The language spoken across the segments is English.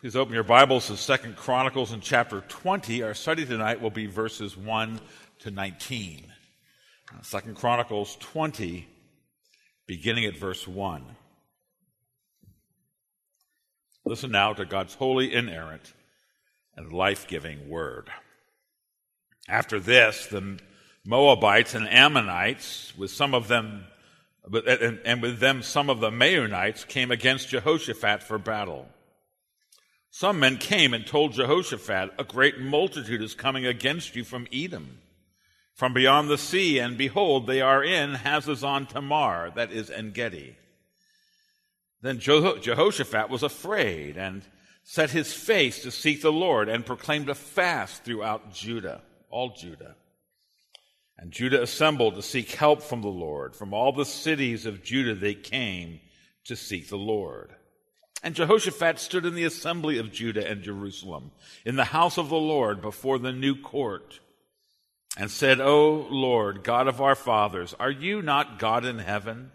Please open your Bibles to Second Chronicles in chapter 20. Our study tonight will be verses 1 to 19. Second Chronicles 20, beginning at verse 1. Listen now to God's holy, inerrant, and life giving word. After this, the Moabites and Ammonites, with some of them, and with them some of the Meunites, came against Jehoshaphat for battle. Some men came and told Jehoshaphat, A great multitude is coming against you from Edom, from beyond the sea, and behold, they are in Hazazon Tamar, that is En Gedi. Then Jehoshaphat was afraid and set his face to seek the Lord and proclaimed a fast throughout Judah, all Judah. And Judah assembled to seek help from the Lord. From all the cities of Judah they came to seek the Lord. And Jehoshaphat stood in the assembly of Judah and Jerusalem, in the house of the Lord before the new court, and said, O Lord, God of our fathers, are you not God in heaven?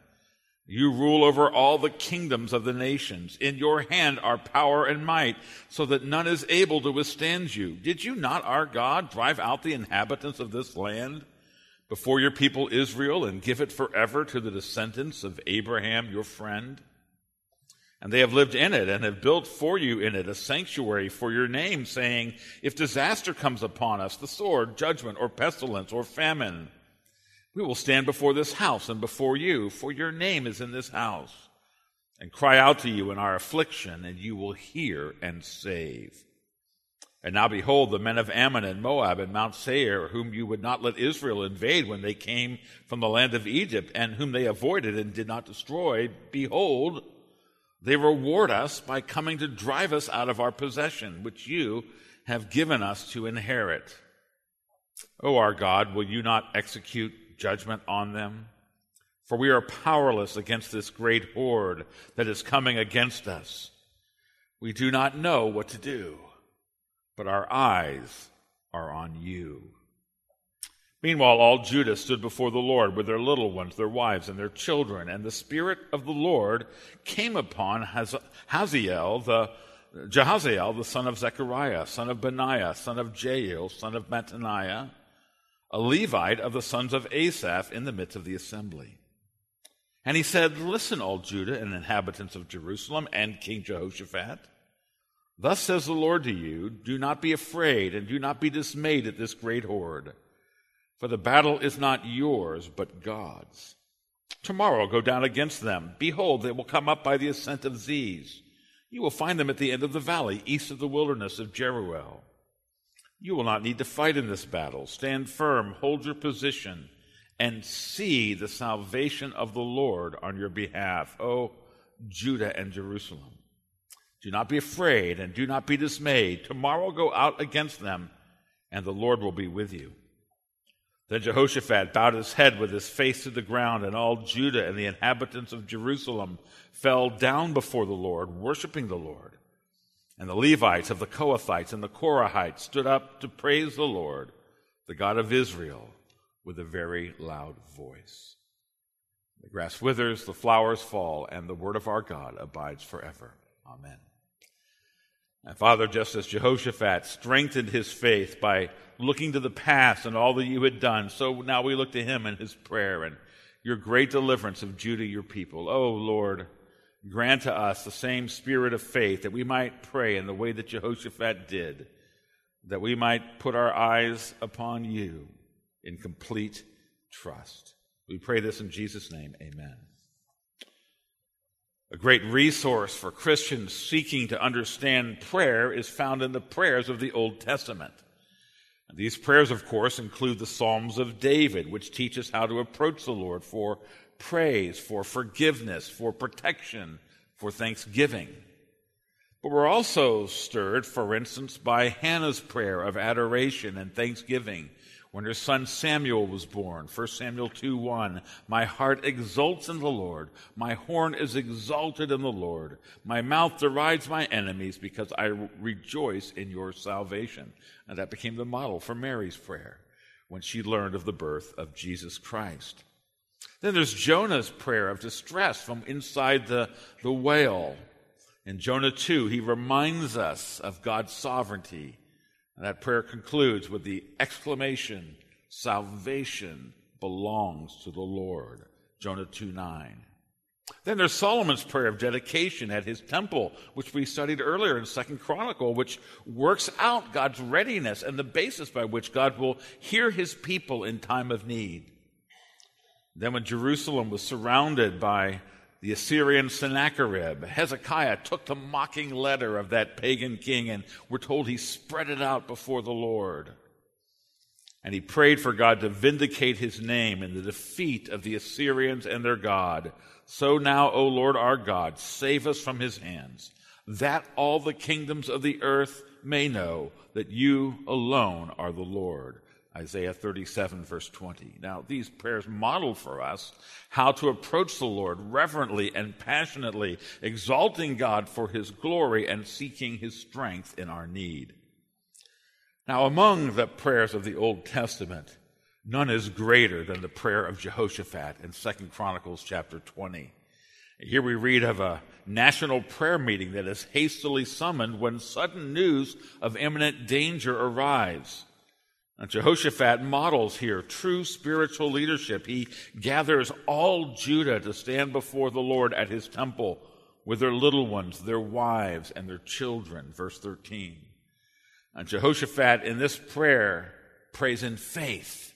You rule over all the kingdoms of the nations. In your hand are power and might, so that none is able to withstand you. Did you not, our God, drive out the inhabitants of this land before your people Israel and give it forever to the descendants of Abraham, your friend? And they have lived in it and have built for you in it a sanctuary for your name, saying, If disaster comes upon us, the sword, judgment, or pestilence, or famine, we will stand before this house and before you, for your name is in this house, and cry out to you in our affliction, and you will hear and save. And now behold, the men of Ammon and Moab and Mount Seir, whom you would not let Israel invade when they came from the land of Egypt, and whom they avoided and did not destroy, behold, they reward us by coming to drive us out of our possession, which you have given us to inherit. O our God, will you not execute judgment on them? For we are powerless against this great horde that is coming against us. We do not know what to do, but our eyes are on you. Meanwhile, all Judah stood before the Lord with their little ones, their wives, and their children, and the Spirit of the Lord came upon Hazael, the Jahaziel, the son of Zechariah, son of Benaiah, son of Jeiel, son of Mattaniah, a Levite of the sons of Asaph, in the midst of the assembly. And he said, Listen, all Judah and inhabitants of Jerusalem, and King Jehoshaphat. Thus says the Lord to you Do not be afraid, and do not be dismayed at this great horde for the battle is not yours, but God's. Tomorrow go down against them. Behold, they will come up by the ascent of Ziz. You will find them at the end of the valley, east of the wilderness of Jeruel. You will not need to fight in this battle. Stand firm, hold your position, and see the salvation of the Lord on your behalf, O Judah and Jerusalem. Do not be afraid and do not be dismayed. Tomorrow go out against them, and the Lord will be with you. Then Jehoshaphat bowed his head with his face to the ground, and all Judah and the inhabitants of Jerusalem fell down before the Lord, worshiping the Lord. And the Levites of the Kohathites and the Korahites stood up to praise the Lord, the God of Israel, with a very loud voice. The grass withers, the flowers fall, and the word of our God abides forever. Amen. And Father, just as Jehoshaphat strengthened his faith by looking to the past and all that you had done, so now we look to him and his prayer and your great deliverance of Judah, your people. Oh, Lord, grant to us the same spirit of faith that we might pray in the way that Jehoshaphat did, that we might put our eyes upon you in complete trust. We pray this in Jesus' name. Amen. A great resource for Christians seeking to understand prayer is found in the prayers of the Old Testament. These prayers, of course, include the Psalms of David, which teach us how to approach the Lord for praise, for forgiveness, for protection, for thanksgiving. But we're also stirred, for instance, by Hannah's prayer of adoration and thanksgiving when her son Samuel was born. 1 Samuel 2 1. My heart exults in the Lord. My horn is exalted in the Lord. My mouth derides my enemies because I rejoice in your salvation. And that became the model for Mary's prayer when she learned of the birth of Jesus Christ. Then there's Jonah's prayer of distress from inside the, the whale. In Jonah 2, he reminds us of God's sovereignty. And that prayer concludes with the exclamation, Salvation belongs to the Lord. Jonah 2 9. Then there's Solomon's prayer of dedication at his temple, which we studied earlier in Second Chronicle, which works out God's readiness and the basis by which God will hear his people in time of need. Then when Jerusalem was surrounded by the Assyrian Sennacherib, Hezekiah took the mocking letter of that pagan king and we're told he spread it out before the Lord. And he prayed for God to vindicate his name in the defeat of the Assyrians and their God. So now, O Lord our God, save us from his hands, that all the kingdoms of the earth may know that you alone are the Lord. Isaiah 37, verse 20. Now, these prayers model for us how to approach the Lord reverently and passionately, exalting God for his glory and seeking his strength in our need. Now, among the prayers of the Old Testament, none is greater than the prayer of Jehoshaphat in 2 Chronicles chapter 20. Here we read of a national prayer meeting that is hastily summoned when sudden news of imminent danger arrives. Now, Jehoshaphat models here true spiritual leadership. He gathers all Judah to stand before the Lord at his temple with their little ones, their wives, and their children. Verse 13. And Jehoshaphat in this prayer prays in faith.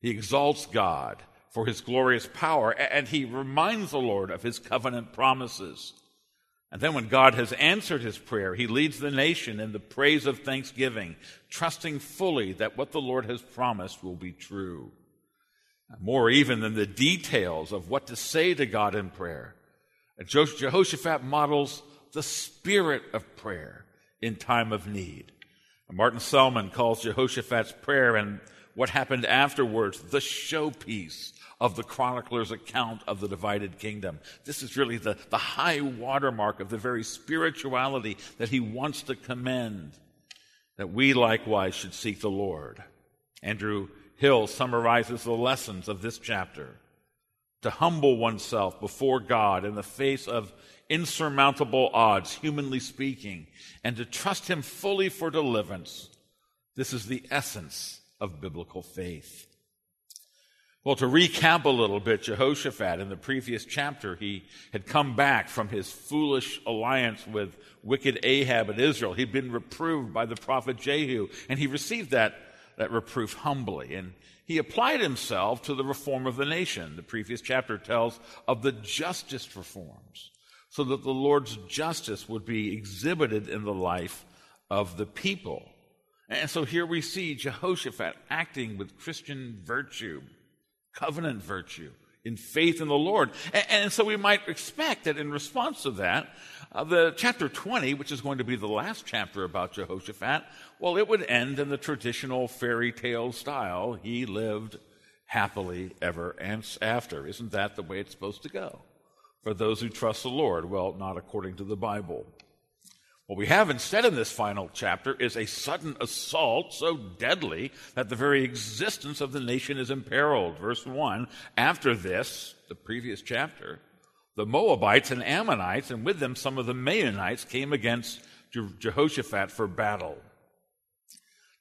He exalts God for his glorious power, and he reminds the Lord of his covenant promises. And then, when God has answered his prayer, he leads the nation in the praise of thanksgiving, trusting fully that what the Lord has promised will be true. More even than the details of what to say to God in prayer, Jehoshaphat models the spirit of prayer in time of need. Martin Selman calls Jehoshaphat's prayer and what happened afterwards the showpiece of the chronicler's account of the divided kingdom. This is really the, the high watermark of the very spirituality that he wants to commend, that we likewise should seek the Lord. Andrew Hill summarizes the lessons of this chapter to humble oneself before God in the face of insurmountable odds, humanly speaking, and to trust Him fully for deliverance. This is the essence of biblical faith. Well, to recap a little bit, Jehoshaphat in the previous chapter, he had come back from his foolish alliance with wicked Ahab in Israel. He'd been reproved by the prophet Jehu, and he received that, that reproof humbly. And he applied himself to the reform of the nation. The previous chapter tells of the justice reforms, so that the Lord's justice would be exhibited in the life of the people. And so here we see Jehoshaphat acting with Christian virtue covenant virtue, in faith in the Lord. And, and so we might expect that in response to that, uh, the chapter 20, which is going to be the last chapter about Jehoshaphat, well, it would end in the traditional fairy tale style. He lived happily ever after. Isn't that the way it's supposed to go? For those who trust the Lord. Well, not according to the Bible. What we have instead in this final chapter is a sudden assault so deadly that the very existence of the nation is imperiled. Verse 1 After this, the previous chapter, the Moabites and Ammonites, and with them some of the Maonites, came against Jehoshaphat for battle.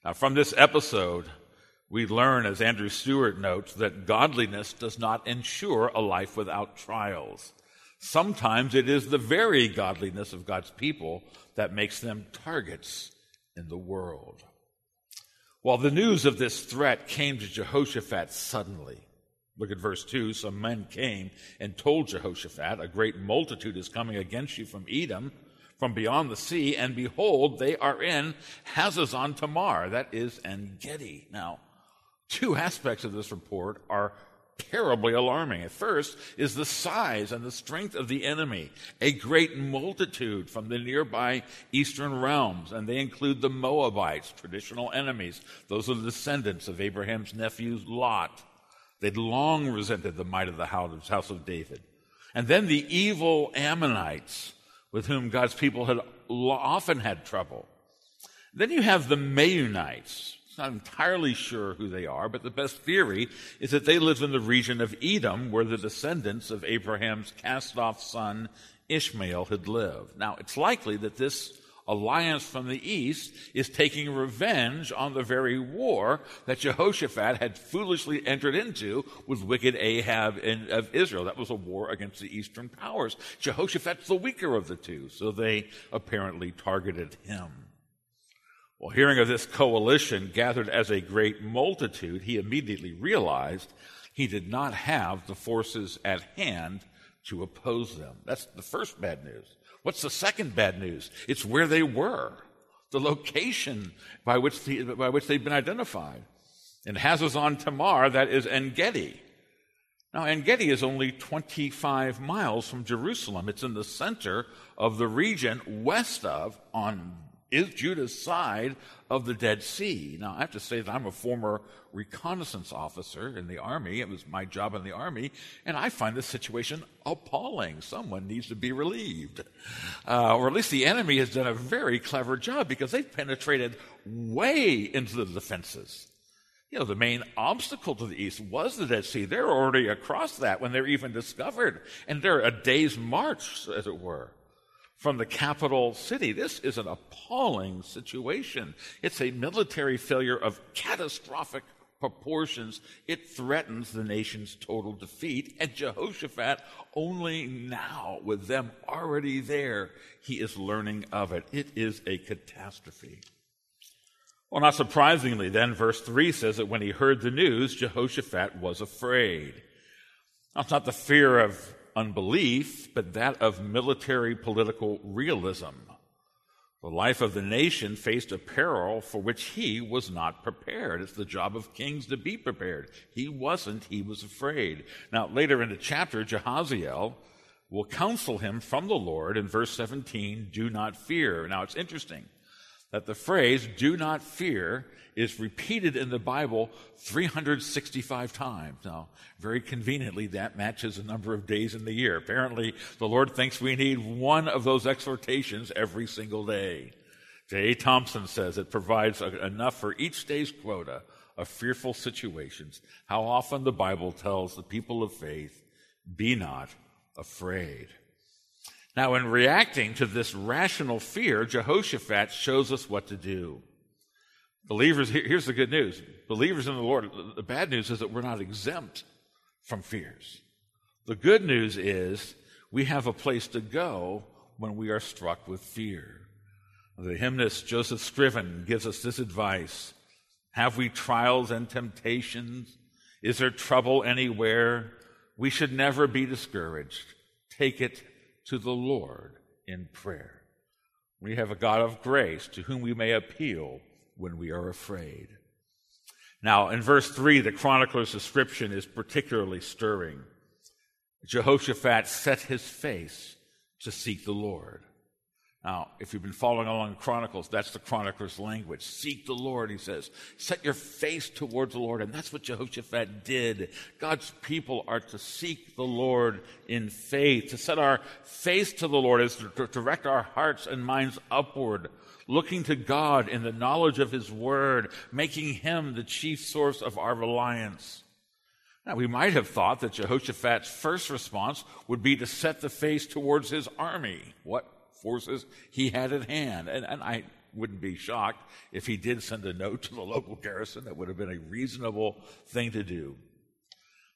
Now, from this episode, we learn, as Andrew Stewart notes, that godliness does not ensure a life without trials. Sometimes it is the very godliness of God's people that makes them targets in the world. While the news of this threat came to Jehoshaphat suddenly. Look at verse 2. Some men came and told Jehoshaphat, A great multitude is coming against you from Edom, from beyond the sea, and behold, they are in Hazazon Tamar, that is En Gedi. Now, two aspects of this report are terribly alarming. At first is the size and the strength of the enemy, a great multitude from the nearby eastern realms, and they include the Moabites, traditional enemies. Those are the descendants of Abraham's nephew Lot. They'd long resented the might of the house of David. And then the evil Ammonites, with whom God's people had often had trouble. Then you have the Maonites, not entirely sure who they are, but the best theory is that they live in the region of Edom, where the descendants of Abraham's cast off son Ishmael had lived. Now, it's likely that this alliance from the east is taking revenge on the very war that Jehoshaphat had foolishly entered into with wicked Ahab in, of Israel. That was a war against the eastern powers. Jehoshaphat's the weaker of the two, so they apparently targeted him. Well, hearing of this coalition gathered as a great multitude, he immediately realized he did not have the forces at hand to oppose them. That's the first bad news. What's the second bad news? It's where they were, the location by which, the, by which they've been identified. In Hazazon Tamar, that is En Gedi. Now, En Gedi is only 25 miles from Jerusalem. It's in the center of the region west of, on is Judah's side of the Dead Sea. Now, I have to say that I'm a former reconnaissance officer in the Army. It was my job in the Army, and I find this situation appalling. Someone needs to be relieved. Uh, or at least the enemy has done a very clever job because they've penetrated way into the defenses. You know, the main obstacle to the east was the Dead Sea. They're already across that when they're even discovered, and they're a day's march, as it were from the capital city. This is an appalling situation. It's a military failure of catastrophic proportions. It threatens the nation's total defeat. And Jehoshaphat, only now, with them already there, he is learning of it. It is a catastrophe. Well, not surprisingly, then, verse 3 says that when he heard the news, Jehoshaphat was afraid. It's not the fear of unbelief, but that of military political realism. The life of the nation faced a peril for which he was not prepared. It's the job of kings to be prepared. He wasn't, he was afraid. Now, later in the chapter, Jehaziel will counsel him from the Lord in verse 17 do not fear. Now, it's interesting that the phrase do not fear is repeated in the Bible 365 times. Now, very conveniently, that matches the number of days in the year. Apparently, the Lord thinks we need one of those exhortations every single day. J.A. Thompson says it provides enough for each day's quota of fearful situations. How often the Bible tells the people of faith, be not afraid. Now, in reacting to this rational fear, Jehoshaphat shows us what to do. Believers, here's the good news. Believers in the Lord, the bad news is that we're not exempt from fears. The good news is we have a place to go when we are struck with fear. The hymnist Joseph Scriven gives us this advice Have we trials and temptations? Is there trouble anywhere? We should never be discouraged. Take it to the Lord in prayer. We have a God of grace to whom we may appeal when we are afraid. Now, in verse 3, the chronicler's description is particularly stirring. Jehoshaphat set his face to seek the Lord. Now, if you've been following along in Chronicles, that's the chronicler's language. Seek the Lord, he says. Set your face towards the Lord. And that's what Jehoshaphat did. God's people are to seek the Lord in faith. To set our face to the Lord is to direct our hearts and minds upward looking to God in the knowledge of His Word, making Him the chief source of our reliance. Now, we might have thought that Jehoshaphat's first response would be to set the face towards his army, what forces he had at hand. And, and I wouldn't be shocked if he did send a note to the local garrison. That would have been a reasonable thing to do.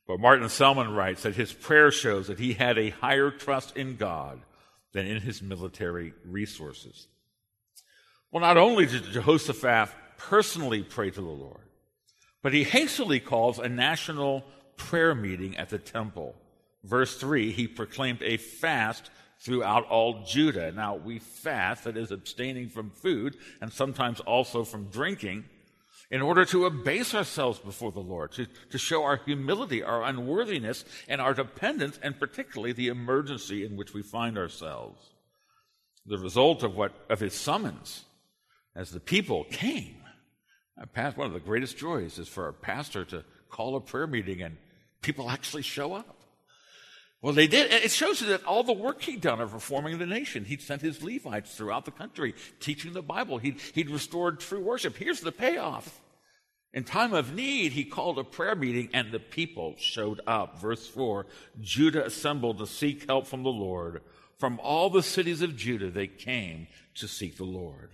But Martin Selman writes that his prayer shows that he had a higher trust in God than in his military resources. Well, not only did Jehoshaphat personally pray to the Lord, but he hastily calls a national prayer meeting at the temple. Verse 3 he proclaimed a fast throughout all Judah. Now, we fast, that is, abstaining from food and sometimes also from drinking, in order to abase ourselves before the Lord, to, to show our humility, our unworthiness, and our dependence, and particularly the emergency in which we find ourselves. The result of what of his summons as the people came. One of the greatest joys is for a pastor to call a prayer meeting and people actually show up. Well, they did. It shows you that all the work he'd done of reforming the nation, he'd sent his Levites throughout the country teaching the Bible. He'd, he'd restored true worship. Here's the payoff. In time of need, he called a prayer meeting and the people showed up. Verse 4 Judah assembled to seek help from the Lord from all the cities of Judah they came to seek the Lord.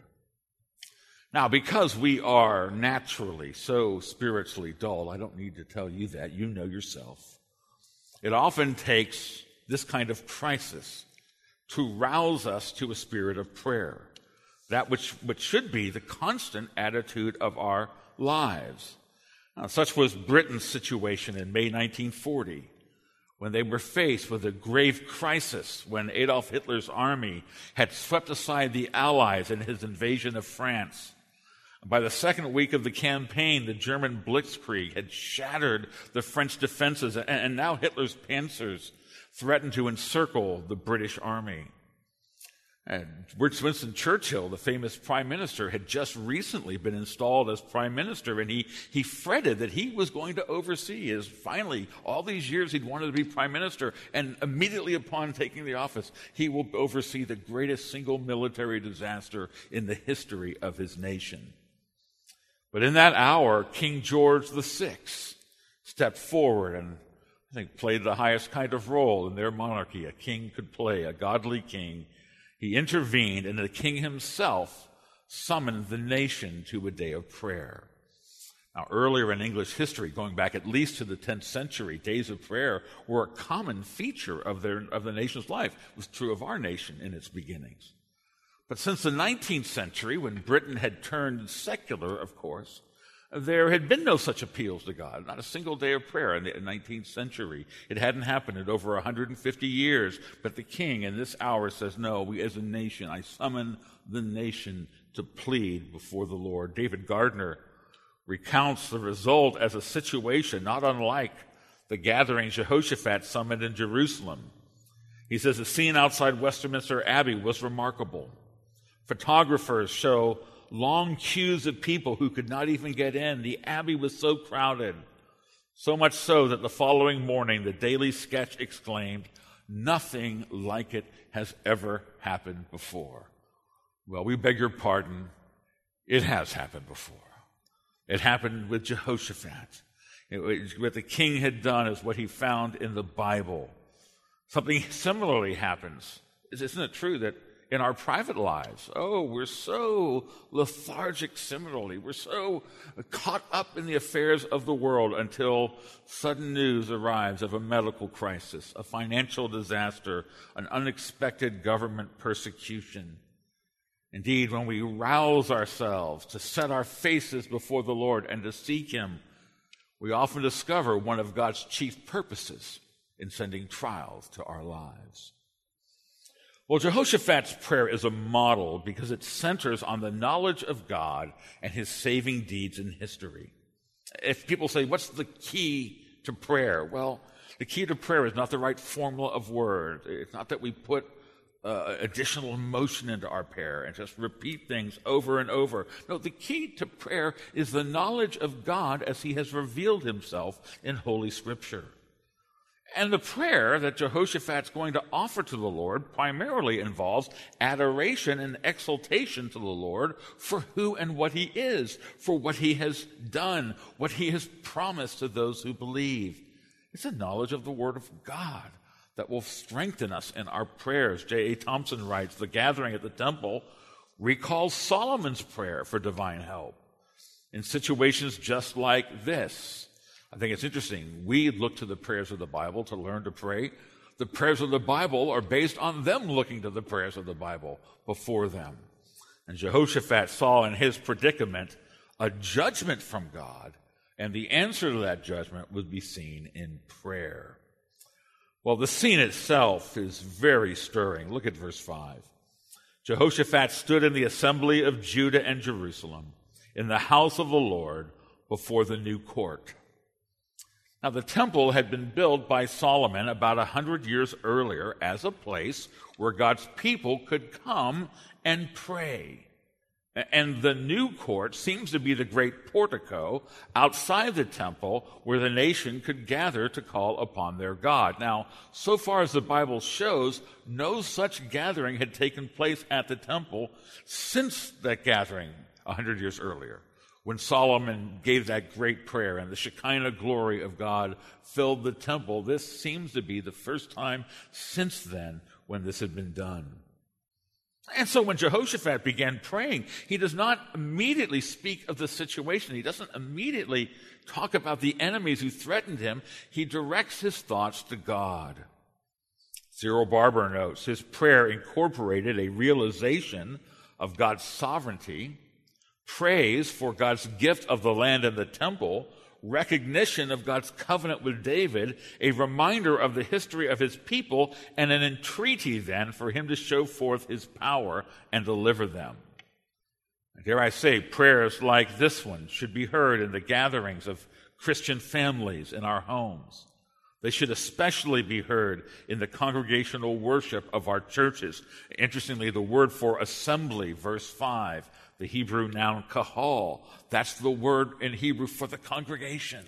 Now, because we are naturally so spiritually dull, I don't need to tell you that. You know yourself. It often takes this kind of crisis to rouse us to a spirit of prayer, that which, which should be the constant attitude of our lives. Now, such was Britain's situation in May 1940 when they were faced with a grave crisis when Adolf Hitler's army had swept aside the Allies in his invasion of France. By the second week of the campaign, the German blitzkrieg had shattered the French defenses, and now Hitler's panzers threatened to encircle the British army. And Winston Churchill, the famous prime minister, had just recently been installed as prime minister, and he, he fretted that he was going to oversee his finally, all these years he'd wanted to be prime minister, and immediately upon taking the office, he will oversee the greatest single military disaster in the history of his nation. But in that hour, King George VI stepped forward and I think played the highest kind of role in their monarchy a king could play, a godly king. He intervened, and the king himself summoned the nation to a day of prayer. Now, earlier in English history, going back at least to the 10th century, days of prayer were a common feature of, their, of the nation's life. It was true of our nation in its beginnings. But since the 19th century, when Britain had turned secular, of course, there had been no such appeals to God, not a single day of prayer in the 19th century. It hadn't happened in over 150 years. But the king in this hour says, No, we as a nation, I summon the nation to plead before the Lord. David Gardner recounts the result as a situation not unlike the gathering Jehoshaphat summoned in Jerusalem. He says the scene outside Westminster Abbey was remarkable. Photographers show long queues of people who could not even get in. The Abbey was so crowded. So much so that the following morning, the Daily Sketch exclaimed, Nothing like it has ever happened before. Well, we beg your pardon. It has happened before. It happened with Jehoshaphat. It, what the king had done is what he found in the Bible. Something similarly happens. Isn't it true that in our private lives. Oh, we're so lethargic similarly. We're so caught up in the affairs of the world until sudden news arrives of a medical crisis, a financial disaster, an unexpected government persecution. Indeed, when we rouse ourselves to set our faces before the Lord and to seek Him, we often discover one of God's chief purposes in sending trials to our lives. Well, Jehoshaphat's prayer is a model because it centers on the knowledge of God and his saving deeds in history. If people say, What's the key to prayer? Well, the key to prayer is not the right formula of words. It's not that we put uh, additional emotion into our prayer and just repeat things over and over. No, the key to prayer is the knowledge of God as he has revealed himself in Holy Scripture. And the prayer that Jehoshaphat's going to offer to the Lord primarily involves adoration and exaltation to the Lord for who and what he is, for what he has done, what he has promised to those who believe. It's a knowledge of the Word of God that will strengthen us in our prayers. J.A. Thompson writes The gathering at the temple recalls Solomon's prayer for divine help in situations just like this. I think it's interesting. We look to the prayers of the Bible to learn to pray. The prayers of the Bible are based on them looking to the prayers of the Bible before them. And Jehoshaphat saw in his predicament a judgment from God, and the answer to that judgment would be seen in prayer. Well, the scene itself is very stirring. Look at verse 5. Jehoshaphat stood in the assembly of Judah and Jerusalem in the house of the Lord before the new court. Now, the temple had been built by Solomon about a hundred years earlier as a place where God's people could come and pray. And the new court seems to be the great portico outside the temple where the nation could gather to call upon their God. Now, so far as the Bible shows, no such gathering had taken place at the temple since that gathering a hundred years earlier when Solomon gave that great prayer and the Shekinah glory of God filled the temple, this seems to be the first time since then when this had been done. And so when Jehoshaphat began praying, he does not immediately speak of the situation. He doesn't immediately talk about the enemies who threatened him. He directs his thoughts to God. Cyril Barber notes his prayer incorporated a realization of God's sovereignty, praise for God's gift of the land and the temple, recognition of God's covenant with David, a reminder of the history of his people, and an entreaty then for him to show forth his power and deliver them. Dare I say, prayers like this one should be heard in the gatherings of Christian families in our homes. They should especially be heard in the congregational worship of our churches. Interestingly, the word for assembly, verse 5, the Hebrew noun kahal. That's the word in Hebrew for the congregation.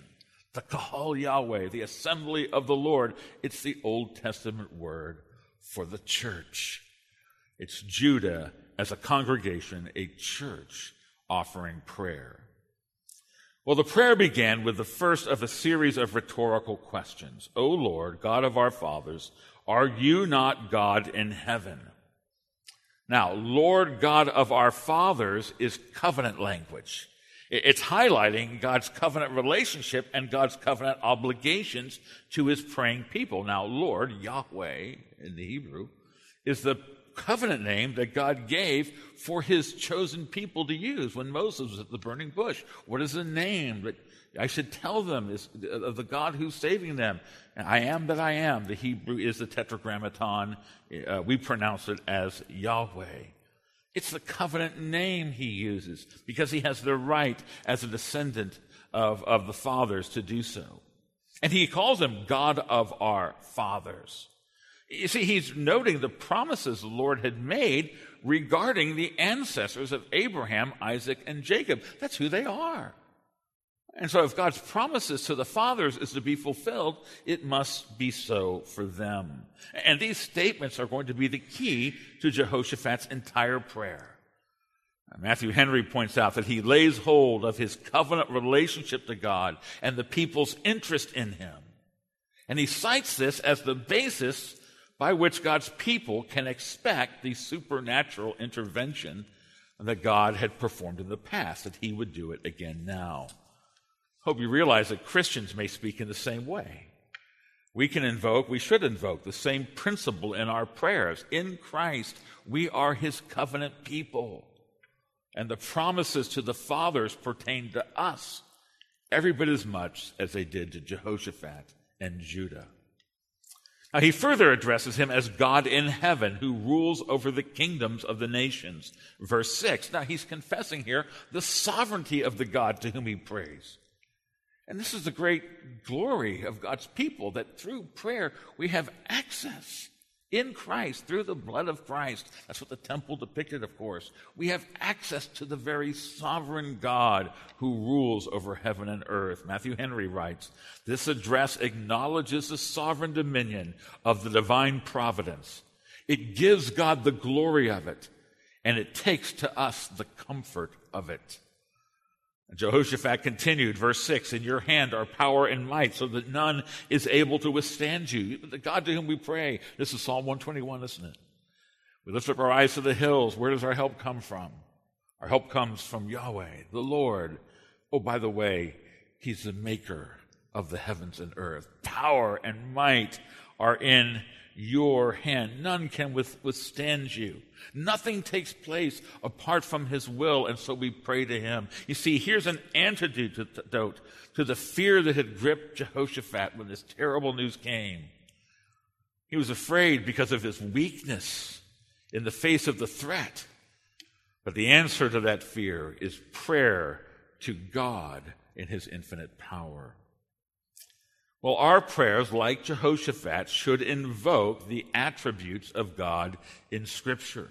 The kahal Yahweh, the assembly of the Lord. It's the Old Testament word for the church. It's Judah as a congregation, a church offering prayer. Well, the prayer began with the first of a series of rhetorical questions. O Lord, God of our fathers, are you not God in heaven? Now, Lord God of our fathers is covenant language. It's highlighting God's covenant relationship and God's covenant obligations to his praying people. Now, Lord, Yahweh in the Hebrew, is the covenant name that God gave for his chosen people to use when Moses was at the burning bush. What is the name that I should tell them is of the God who's saving them? I am that I am. The Hebrew is the tetragrammaton. Uh, we pronounce it as Yahweh. It's the covenant name he uses because he has the right as a descendant of, of the fathers to do so. And he calls him God of our fathers. You see, he's noting the promises the Lord had made regarding the ancestors of Abraham, Isaac, and Jacob. That's who they are. And so, if God's promises to the fathers is to be fulfilled, it must be so for them. And these statements are going to be the key to Jehoshaphat's entire prayer. Matthew Henry points out that he lays hold of his covenant relationship to God and the people's interest in him. And he cites this as the basis by which God's people can expect the supernatural intervention that God had performed in the past, that he would do it again now. Hope you realize that Christians may speak in the same way. We can invoke, we should invoke the same principle in our prayers. In Christ, we are his covenant people. And the promises to the fathers pertain to us every bit as much as they did to Jehoshaphat and Judah. Now, he further addresses him as God in heaven who rules over the kingdoms of the nations. Verse 6. Now, he's confessing here the sovereignty of the God to whom he prays. And this is the great glory of God's people that through prayer we have access in Christ, through the blood of Christ. That's what the temple depicted, of course. We have access to the very sovereign God who rules over heaven and earth. Matthew Henry writes This address acknowledges the sovereign dominion of the divine providence. It gives God the glory of it, and it takes to us the comfort of it. Jehoshaphat continued, verse 6 In your hand are power and might, so that none is able to withstand you. The God to whom we pray. This is Psalm 121, isn't it? We lift up our eyes to the hills. Where does our help come from? Our help comes from Yahweh, the Lord. Oh, by the way, He's the maker of the heavens and earth. Power and might are in your hand. None can withstand you. Nothing takes place apart from his will, and so we pray to him. You see, here's an antidote to the fear that had gripped Jehoshaphat when this terrible news came. He was afraid because of his weakness in the face of the threat. But the answer to that fear is prayer to God in his infinite power. Well, our prayers, like Jehoshaphat, should invoke the attributes of God in Scripture.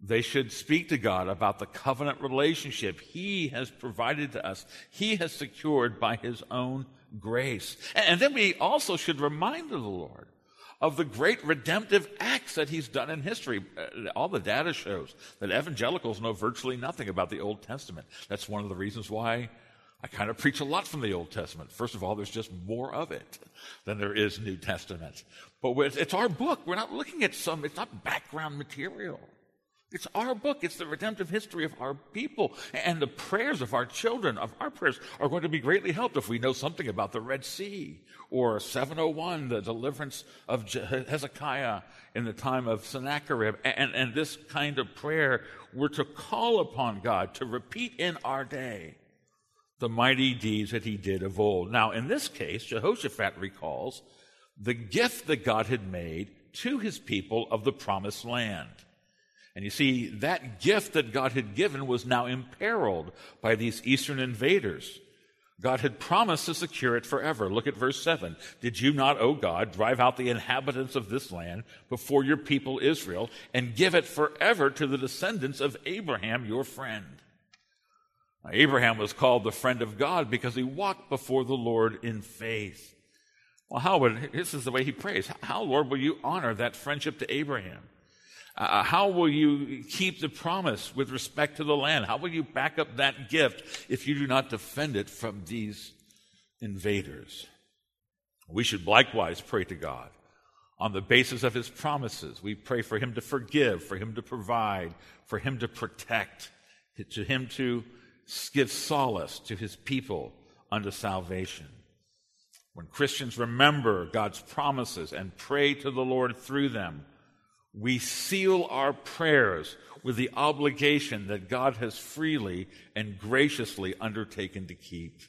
They should speak to God about the covenant relationship He has provided to us, He has secured by His own grace. And then we also should remind the Lord of the great redemptive acts that He's done in history. Uh, all the data shows that evangelicals know virtually nothing about the Old Testament. That's one of the reasons why I kind of preach a lot from the Old Testament. First of all, there's just more of it than there is New Testament. But it's our book. We're not looking at some, it's not background material. It's our book. It's the redemptive history of our people. And the prayers of our children, of our prayers, are going to be greatly helped if we know something about the Red Sea or 701, the deliverance of Hezekiah in the time of Sennacherib. And, and this kind of prayer, we're to call upon God to repeat in our day the mighty deeds that he did of old. Now, in this case, Jehoshaphat recalls the gift that God had made to his people of the promised land. And you see, that gift that God had given was now imperiled by these eastern invaders. God had promised to secure it forever. Look at verse 7. Did you not, O God, drive out the inhabitants of this land before your people Israel and give it forever to the descendants of Abraham, your friend? Abraham was called the friend of God because he walked before the Lord in faith. Well, how would, this is the way he prays. How, Lord, will you honor that friendship to Abraham? Uh, uh, how will you keep the promise with respect to the land? How will you back up that gift if you do not defend it from these invaders? We should likewise pray to God on the basis of his promises. We pray for him to forgive, for him to provide, for him to protect, to him to give solace to his people unto salvation. When Christians remember God's promises and pray to the Lord through them, we seal our prayers with the obligation that God has freely and graciously undertaken to keep.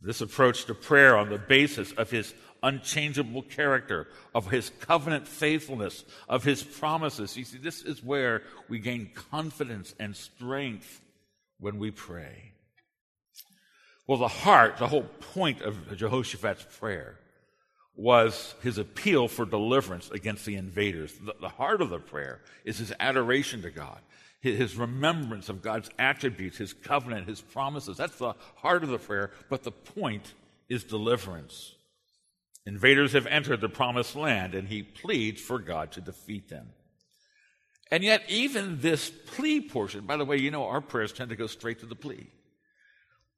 This approach to prayer on the basis of his unchangeable character, of his covenant faithfulness, of his promises. You see, this is where we gain confidence and strength when we pray. Well, the heart, the whole point of Jehoshaphat's prayer was his appeal for deliverance against the invaders. The, heart of the prayer is his adoration to God, his remembrance of God's attributes, his covenant, his promises. That's the heart of the prayer, but the point is deliverance. Invaders have entered the promised land, and he pleads for God to defeat them. And yet, even this plea portion, by the way, you know our prayers tend to go straight to the plea.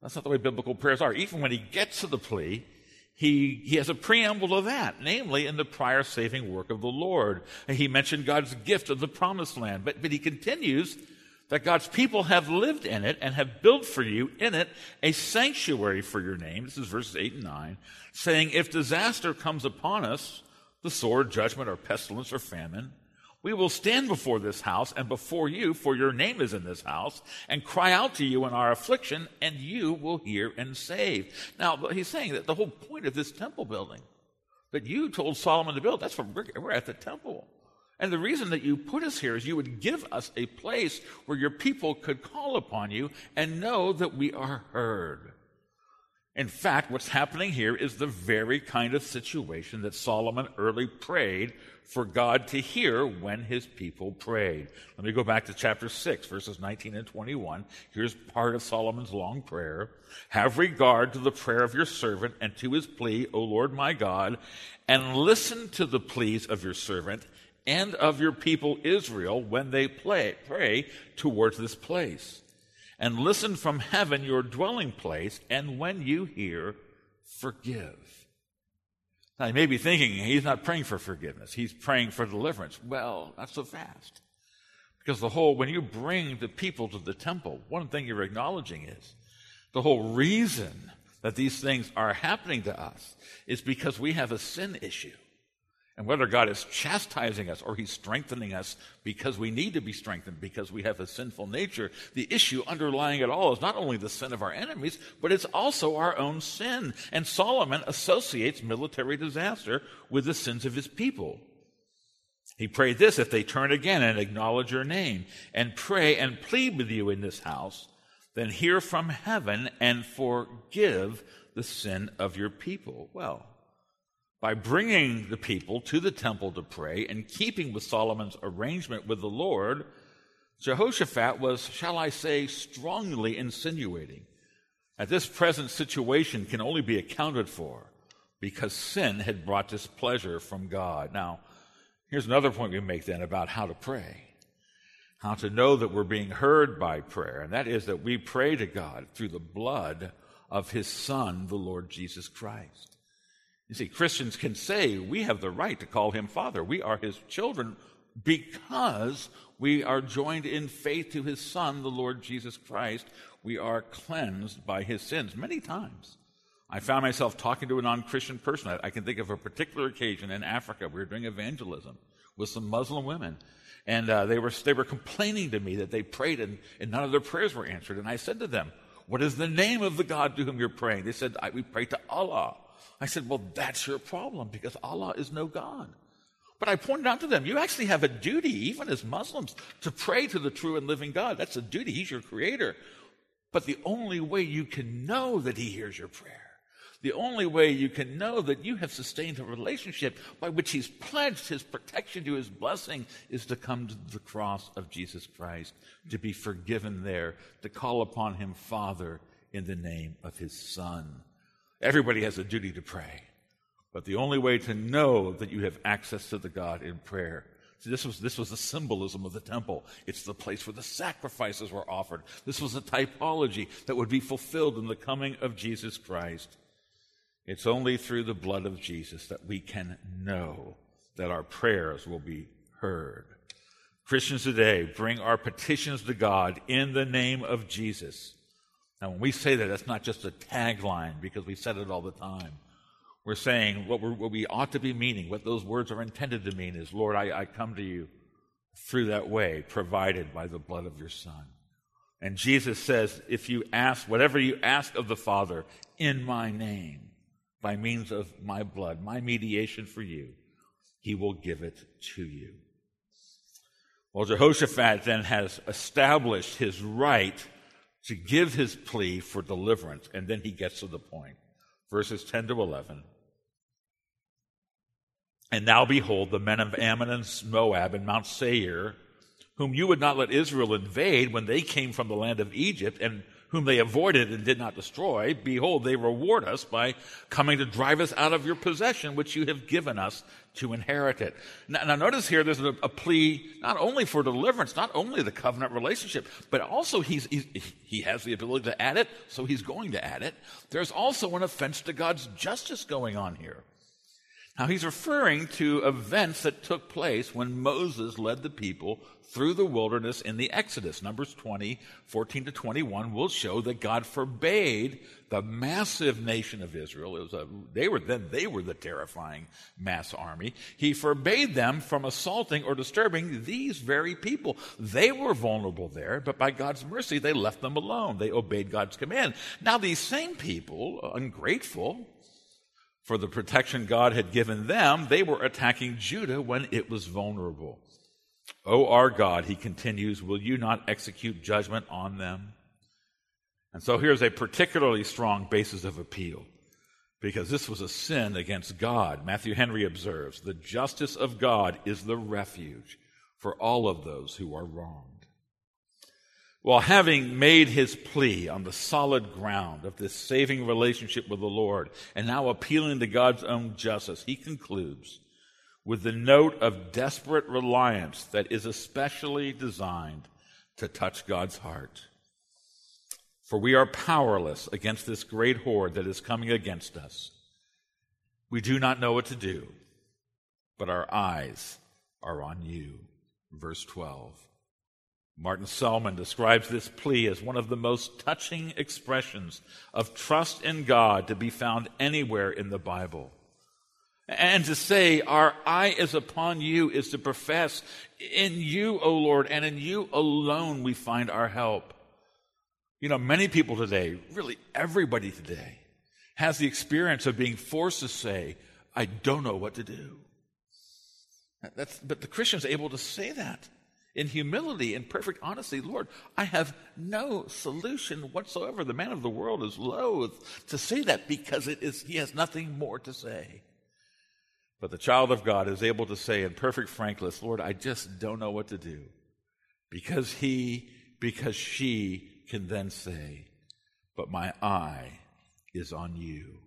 That's not the way biblical prayers are. Even when he gets to the plea, he, he has a preamble to that, namely in the prior saving work of the Lord. He mentioned God's gift of the promised land, but, but he continues that God's people have lived in it and have built for you in it a sanctuary for your name. This is verses 8 and 9, saying, If disaster comes upon us, the sword, judgment, or pestilence, or famine, we will stand before this house and before you, for your name is in this house, and cry out to you in our affliction, and you will hear and save. Now, he's saying that the whole point of this temple building that you told Solomon to build, that's from, we're at the temple. And the reason that you put us here is you would give us a place where your people could call upon you and know that we are heard. In fact, what's happening here is the very kind of situation that Solomon early prayed for God to hear when his people prayed. Let me go back to chapter 6, verses 19 and 21. Here's part of Solomon's long prayer. Have regard to the prayer of your servant and to his plea, O Lord my God, and listen to the pleas of your servant and of your people Israel when they play, pray towards this place and listen from heaven, your dwelling place, and when you hear, forgive. Now, you may be thinking he's not praying for forgiveness, he's praying for deliverance. Well, not so fast. Because the whole, when you bring the people to the temple, one thing you're acknowledging is the whole reason that these things are happening to us is because we have a sin issue. And whether God is chastising us or He's strengthening us because we need to be strengthened because we have a sinful nature, the issue underlying it all is not only the sin of our enemies, but it's also our own sin. And Solomon associates military disaster with the sins of his people. He prayed this if they turn again and acknowledge your name and pray and plead with you in this house, then hear from heaven and forgive the sin of your people. Well, by bringing the people to the temple to pray and keeping with Solomon's arrangement with the Lord, Jehoshaphat was, shall I say, strongly insinuating that this present situation can only be accounted for because sin had brought displeasure from God. Now, here's another point we make then about how to pray. How to know that we're being heard by prayer, and that is that we pray to God through the blood of his Son, the Lord Jesus Christ. You see, Christians can say we have the right to call him Father. We are his children because we are joined in faith to his Son, the Lord Jesus Christ. We are cleansed by his sins many times. I found myself talking to a non Christian person. I, can think of a particular occasion in Africa. We were doing evangelism with some Muslim women. And uh, they, were, they were complaining to me that they prayed and, and none of their prayers were answered. And I said to them, What is the name of the God to whom you're praying? They said, We pray to Allah. I said, Well, that's your problem because Allah is no God. But I pointed out to them, you actually have a duty, even as Muslims, to pray to the true and living God. That's a duty. He's your creator. But the only way you can know that He hears your prayer the only way you can know that you have sustained a relationship by which He's pledged His protection to His blessing is to come to the cross of Jesus Christ, to be forgiven there, to call upon Him, Father, in the name of His Son. Everybody has a duty to pray, but the only way to know that you have access to the God in prayer See, this was, this was the symbolism of the temple. It's the place where the sacrifices were offered. This was a typology that would be fulfilled in the coming of Jesus Christ. It's only through the blood of Jesus that we can know that our prayers will be heard. Christians today bring our petitions to God in the name of Jesus. Now, when we say that, that's not just a tagline because we said it all the time. We're saying what, we're, what we ought to be meaning, what those words are intended to mean is, Lord, I, I come to you through that way provided by the blood of your Son. And Jesus says, if you ask, whatever you ask of the Father in my name, by means of my blood, my mediation for you, he will give it to you. Well, Jehoshaphat then has established his right to give his plea for deliverance, and then he gets to the point. Verses 10 to 11. And now behold, the men of Ammon and Moab and Mount Seir, whom you would not let Israel invade when they came from the land of Egypt, and whom they avoided and did not destroy, behold, they reward us by coming to drive us out of your possession, which you have given us to inherit it. Now, now notice here there's a, a, plea not only for deliverance, not only the covenant relationship, but also he's, he's, he has the ability to add it, so he's going to add it. There's also an offense to God's justice going on here. Now, he's referring to events that took place when Moses led the people through the wilderness in the Exodus. Numbers 20, 14 to 21 will show that God forbade the massive nation of Israel. It was a, they were then they were the terrifying mass army. He forbade them from assaulting or disturbing these very people. They were vulnerable there, but by God's mercy, they left them alone. They obeyed God's command. Now, these same people, ungrateful, for the protection God had given them, they were attacking Judah when it was vulnerable. O our God, he continues, will you not execute judgment on them? And so here's a particularly strong basis of appeal because this was a sin against God. Matthew Henry observes the justice of God is the refuge for all of those who are wronged. While having made his plea on the solid ground of this saving relationship with the Lord and now appealing to God's own justice, he concludes with the note of desperate reliance that is especially designed to touch God's heart. For we are powerless against this great horde that is coming against us. We do not know what to do, but our eyes are on you. Verse 12. Martin Selman describes this plea as one of the most touching expressions of trust in God to be found anywhere in the Bible. And to say, Our eye is upon you, is to profess, In you, O Lord, and in you alone we find our help. You know, many people today, really everybody today, has the experience of being forced to say, I don't know what to do. That's, but the Christian's able to say that in humility and perfect honesty, Lord, I have no solution whatsoever. The man of the world is loath to say that because it is, he has nothing more to say. But the child of God is able to say in perfect frankness, Lord, I just don't know what to do. Because he, because she can then say, but my eye is on you.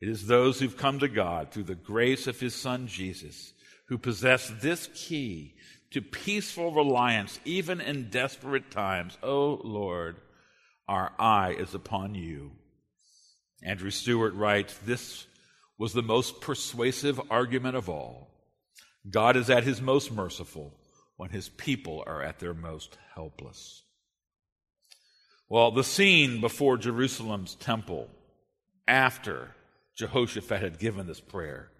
It is those who've come to God through the grace of his son Jesus who possess this key to peaceful reliance, even in desperate times. Oh Lord, our eye is upon you. Andrew Stewart writes This was the most persuasive argument of all. God is at his most merciful when his people are at their most helpless. Well, the scene before Jerusalem's temple after Jehoshaphat had given this prayer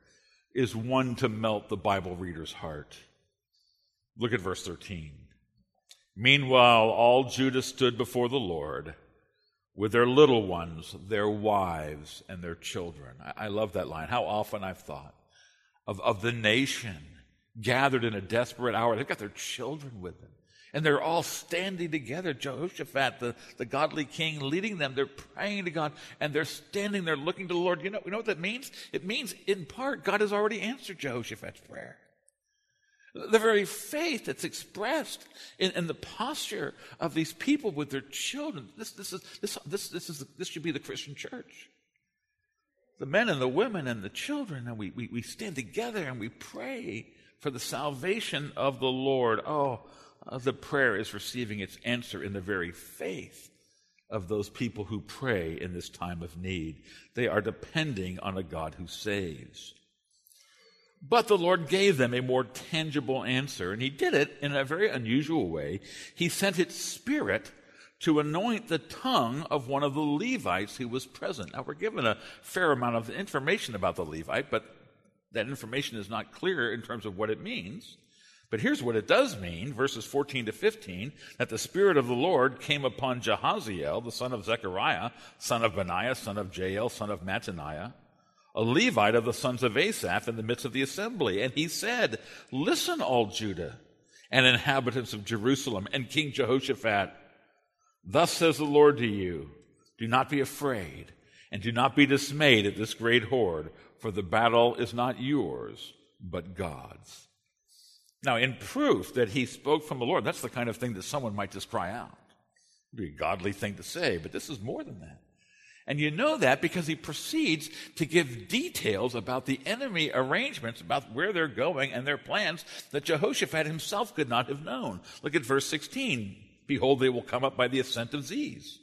is one to melt the Bible reader's heart. Look at verse 13. Meanwhile, all Judah stood before the Lord with their little ones, their wives, and their children. I, love that line. How often I've thought of, of the nation gathered in a desperate hour. They've got their children with them. And they're all standing together. Jehoshaphat, the, the godly king, leading them. They're praying to God and they're standing there looking to the Lord. You know, you know what that means? It means, in part, God has already answered Jehoshaphat's prayer. The very faith that's expressed in, in, the posture of these people with their children. This, this, is, this, this, this, is, this should be the Christian church. The men and the women and the children, and we, we, we stand together and we pray for the salvation of the Lord. Oh, uh, the prayer is receiving its answer in the very faith of those people who pray in this time of need. They are depending on a God who saves. But the Lord gave them a more tangible answer, and He did it in a very unusual way. He sent His Spirit to anoint the tongue of one of the Levites who was present. Now, we're given a fair amount of information about the Levite, but that information is not clear in terms of what it means. But here's what it does mean, verses 14 to 15, that the Spirit of the Lord came upon Jahaziel, the son of Zechariah, son of Benaiah, son of Jeiel, son of Mattaniah, a Levite of the sons of Asaph in the midst of the assembly. And he said, Listen, all Judah and inhabitants of Jerusalem and King Jehoshaphat. Thus says the Lord to you, do not be afraid and do not be dismayed at this great horde, for the battle is not yours, but God's. Now, in proof that he spoke from the Lord, that's the kind of thing that someone might just cry out. It'd be a godly thing to say, but this is more than that. And you know that because he proceeds to give details about the enemy arrangements, about where they're going and their plans that Jehoshaphat himself could not have known. Look at verse 16. Behold, they will come up by the ascent of Ziz.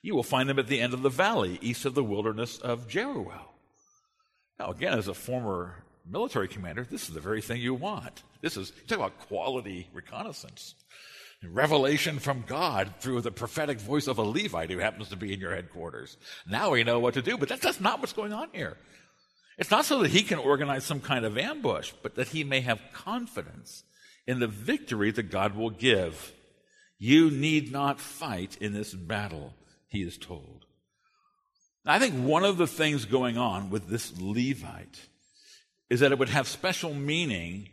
You will find them at the end of the valley, east of the wilderness of Jeruel. Now, again, as a former military commander, this is the very thing you want. This is, talk about quality reconnaissance. Revelation from God through the prophetic voice of a Levite who happens to be in your headquarters. Now we know what to do, but that's, that's not what's going on here. It's not so that he can organize some kind of ambush, but that he may have confidence in the victory that God will give. You need not fight in this battle, he is told. I think one of the things going on with this Levite is that it would have special meaning,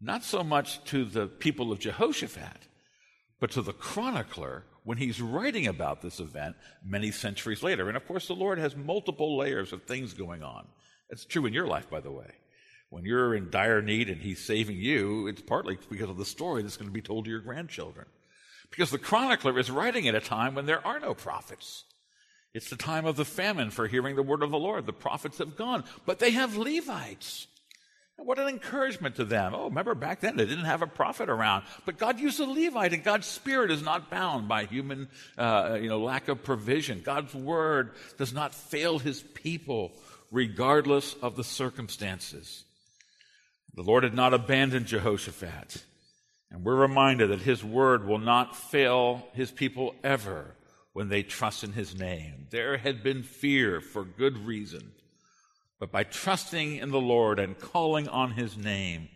not so much to the people of Jehoshaphat, but to the chronicler when he's writing about this event many centuries later. And of course, the Lord has multiple layers of things going on. It's true in your life, by the way. When you're in dire need and he's saving you, it's partly because of the story that's going to be told to your grandchildren. Because the chronicler is writing at a time when there are no prophets. It's the time of the famine for hearing the word of the Lord. The prophets have gone, but they have Levites. What an encouragement to them. Oh, remember back then they didn't have a prophet around, but God used a Levite, and God's spirit is not bound by human, uh, you know, lack of provision. God's word does not fail his people, regardless of the circumstances. The Lord had not abandoned Jehoshaphat, and we're reminded that his word will not fail his people ever when they trust in his name. There had been fear for good reason. But by trusting in the Lord and calling on his name,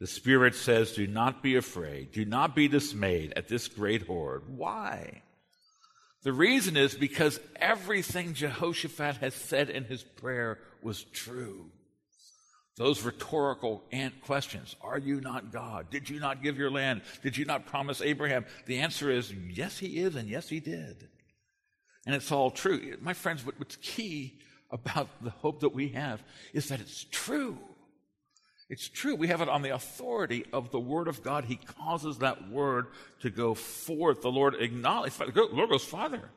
the Spirit says, Do not be afraid. Do not be dismayed at this great horde. Why? The reason is because everything Jehoshaphat has said in his prayer was true. Those rhetorical questions Are you not God? Did you not give your land? Did you not promise Abraham? The answer is yes, he is, and yes, he did. And it's all true. My friends, what's key about the hope that we have is that it's true. It's true. We have it on the authority of the Word of God. He causes that Word to go forth. The Lord acknowledges, the Lord goes, Father,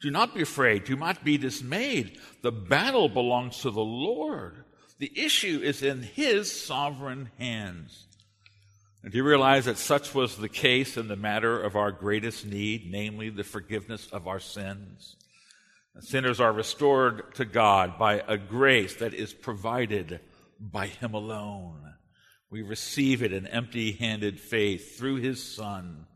do not be afraid. Do not be dismayed. The battle belongs to the Lord. The issue is in His sovereign hands. And do you realize that such was the case in the matter of our greatest need, namely the forgiveness of our sins? Sinners are restored to God by a grace that is provided by Him alone. We receive it in empty handed faith through His Son.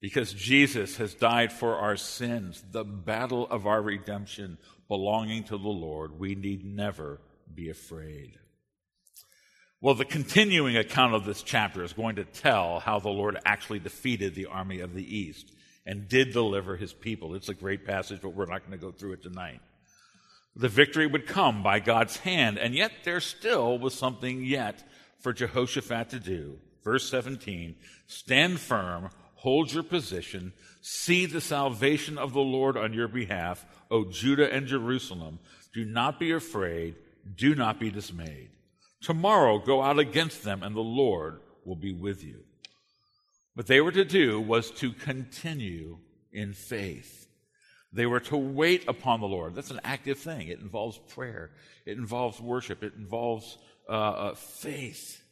Because Jesus has died for our sins, the battle of our redemption belonging to the Lord, we need never be afraid. Well, the continuing account of this chapter is going to tell how the Lord actually defeated the army of the east and did deliver his people. It's a great passage, but we're not going to go through it tonight. The victory would come by God's hand, and yet there still was something yet for Jehoshaphat to do. Verse 17 Stand firm, hold your position, see the salvation of the Lord on your behalf, O Judah and Jerusalem. Do not be afraid, do not be dismayed. Tomorrow go out against them, and the Lord will be with you. What they were to do was to continue in faith. They were to wait upon the Lord. That's an active thing. It involves prayer, it involves worship, it involves uh, uh, faith.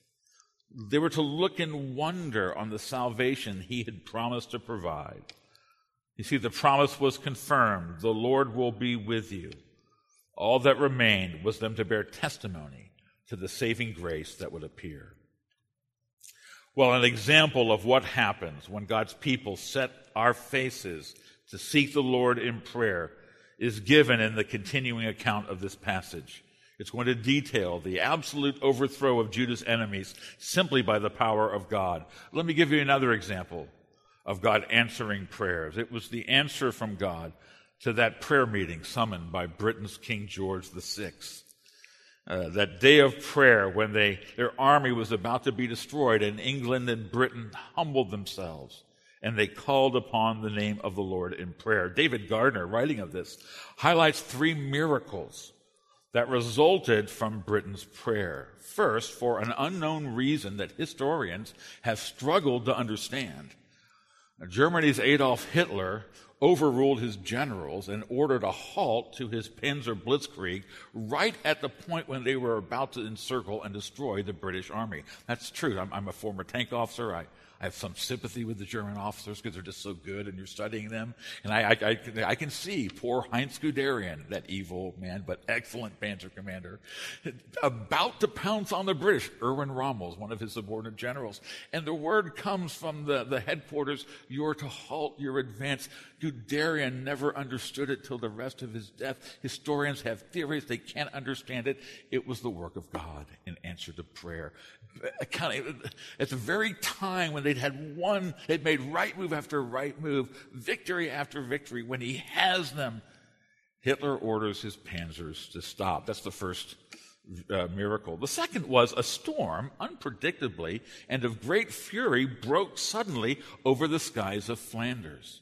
They were to look in wonder on the salvation he had promised to provide. You see, the promise was confirmed the Lord will be with you. All that remained was them to bear testimony to the saving grace that would appear. Well, an example of what happens when God's people set our faces to seek the Lord in prayer is given in the continuing account of this passage. It's going to detail the absolute overthrow of Judah's enemies simply by the power of God. Let me give you another example of God answering prayers. It was the answer from God to that prayer meeting summoned by Britain's King George VI. Uh, that day of prayer when they, their army was about to be destroyed and England and Britain humbled themselves and they called upon the name of the Lord in prayer. David Gardner, writing of this, highlights three miracles that resulted from Britain's prayer. First, for an unknown reason that historians have struggled to understand, Germany's Adolf Hitler overruled his generals and ordered a halt to his Panzer Blitzkrieg right at the point when they were about to encircle and destroy the British army. That's true. I'm, I'm a former tank officer. I, I have some sympathy with the German officers because they're just so good and you're studying them. And I, I, I, I, can see poor Heinz Guderian, that evil man, but excellent Panzer commander, about to pounce on the British. Erwin Rommel one of his subordinate generals. And the word comes from the, the headquarters, you're to halt your advance. Guderian never understood it till the rest of his death. Historians have theories. They can't understand it. It was the work of God in answer to prayer uh, at the very time when they'd had one, they'd made right move after right move, victory after victory, when he has them, Hitler orders his panzers to stop. That's the first uh, miracle. The second was a storm, unpredictably and of great fury, broke suddenly over the skies of Flanders.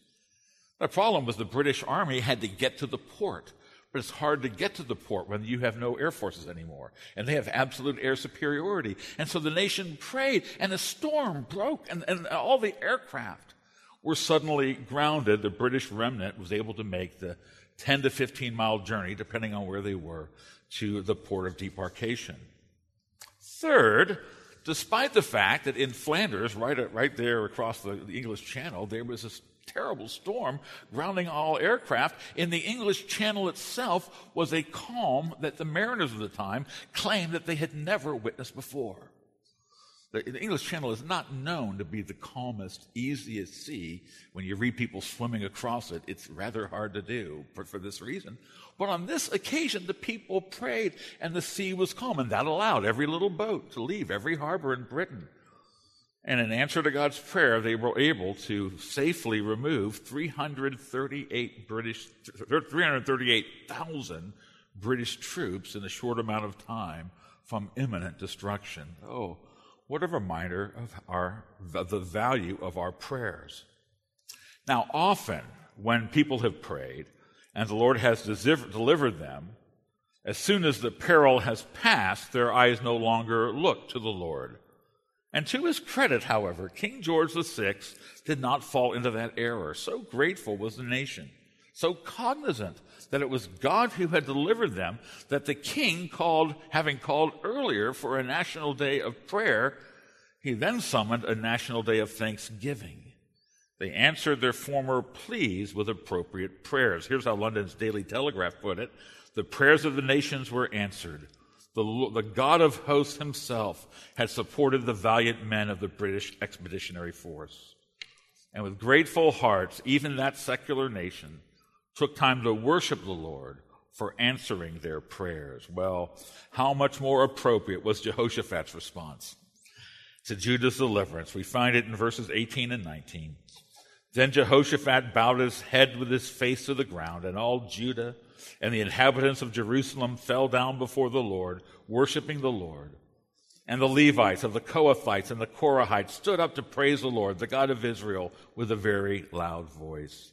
The problem was the British army had to get to the port but it's hard to get to the port when you have no air forces anymore. And they have absolute air superiority. And so the nation prayed, and a storm broke, and, and all the aircraft were suddenly grounded. The British remnant was able to make the 10 to 15 mile journey, depending on where they were, to the port of debarkation. Third, despite the fact that in Flanders, right, right there across the, the English Channel, there was a terrible storm grounding all aircraft. In the English Channel itself was a calm that the mariners of the time claimed that they had never witnessed before. The, English Channel is not known to be the calmest, easiest sea. When you read people swimming across it, it's rather hard to do for, for this reason. But on this occasion, the people prayed and the sea was calm, and that allowed every little boat to leave every harbor in Britain and in answer to God's prayer, they were able to safely remove 338 British, 338,000 British troops in a short amount of time from imminent destruction. Oh, what a reminder of our, the value of our prayers. Now, often when people have prayed and the Lord has delivered them, as soon as the peril has passed, their eyes no longer look to the Lord. And to his credit, however, King George VI did not fall into that error. So grateful was the nation, so cognizant that it was God who had delivered them, that the king called, having called earlier for a national day of prayer, he then summoned a national day of thanksgiving. They answered their former pleas with appropriate prayers. Here's how London's Daily Telegraph put it The prayers of the nations were answered. The, the God of hosts himself had supported the valiant men of the British Expeditionary Force. And with grateful hearts, even that secular nation took time to worship the Lord for answering their prayers. Well, how much more appropriate was Jehoshaphat's response to Judah's deliverance? We find it in verses 18 and 19. Then Jehoshaphat bowed his head with his face to the ground, and all Judah and the inhabitants of Jerusalem fell down before the Lord, worshiping the Lord. And the Levites of the Kohathites and the Korahites stood up to praise the Lord, the God of Israel, with a very loud voice.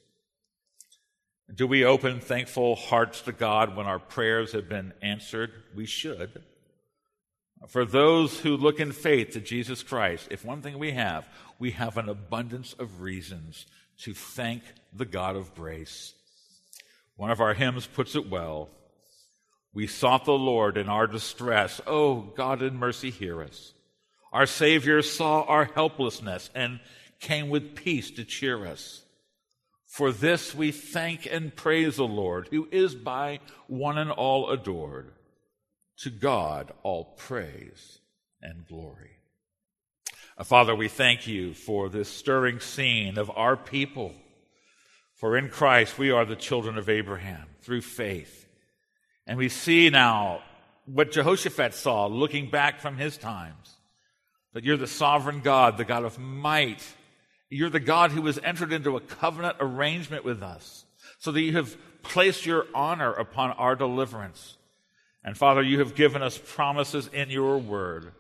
Do we open thankful hearts to God when our prayers have been answered? We should. For those who look in faith to Jesus Christ, if one thing we have, we have an abundance of reasons to thank the God of grace. One of our hymns puts it well. We sought the Lord in our distress. Oh, God in mercy, hear us. Our Savior saw our helplessness and came with peace to cheer us. For this we thank and praise the Lord, who is by one and all adored. To God all praise and glory. Father, we thank you for this stirring scene of our people. For in Christ we are the children of Abraham through faith. And we see now what Jehoshaphat saw looking back from his times that you're the sovereign God, the God of might. You're the God who has entered into a covenant arrangement with us so that you have placed your honor upon our deliverance. And Father, you have given us promises in your word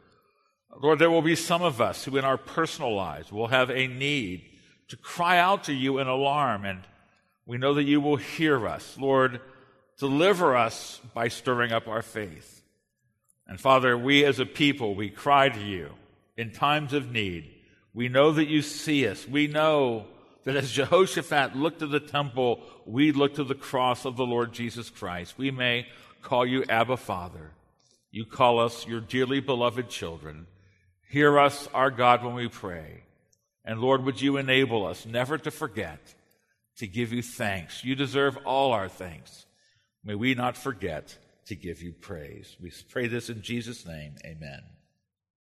Lord, there will be some of us who in our personal lives will have a need to cry out to you in alarm, and we know that you will hear us. Lord, deliver us by stirring up our faith. And Father, we as a people, we cry to you in times of need. We know that you see us. We know that as Jehoshaphat looked to the temple, we look to the cross of the Lord Jesus Christ. We may call you Abba Father. You call us your dearly beloved children. Hear us, our God, when we pray. And Lord, would you enable us never to forget to give you thanks? You deserve all our thanks. May we not forget to give you praise. We pray this in Jesus' name. Amen.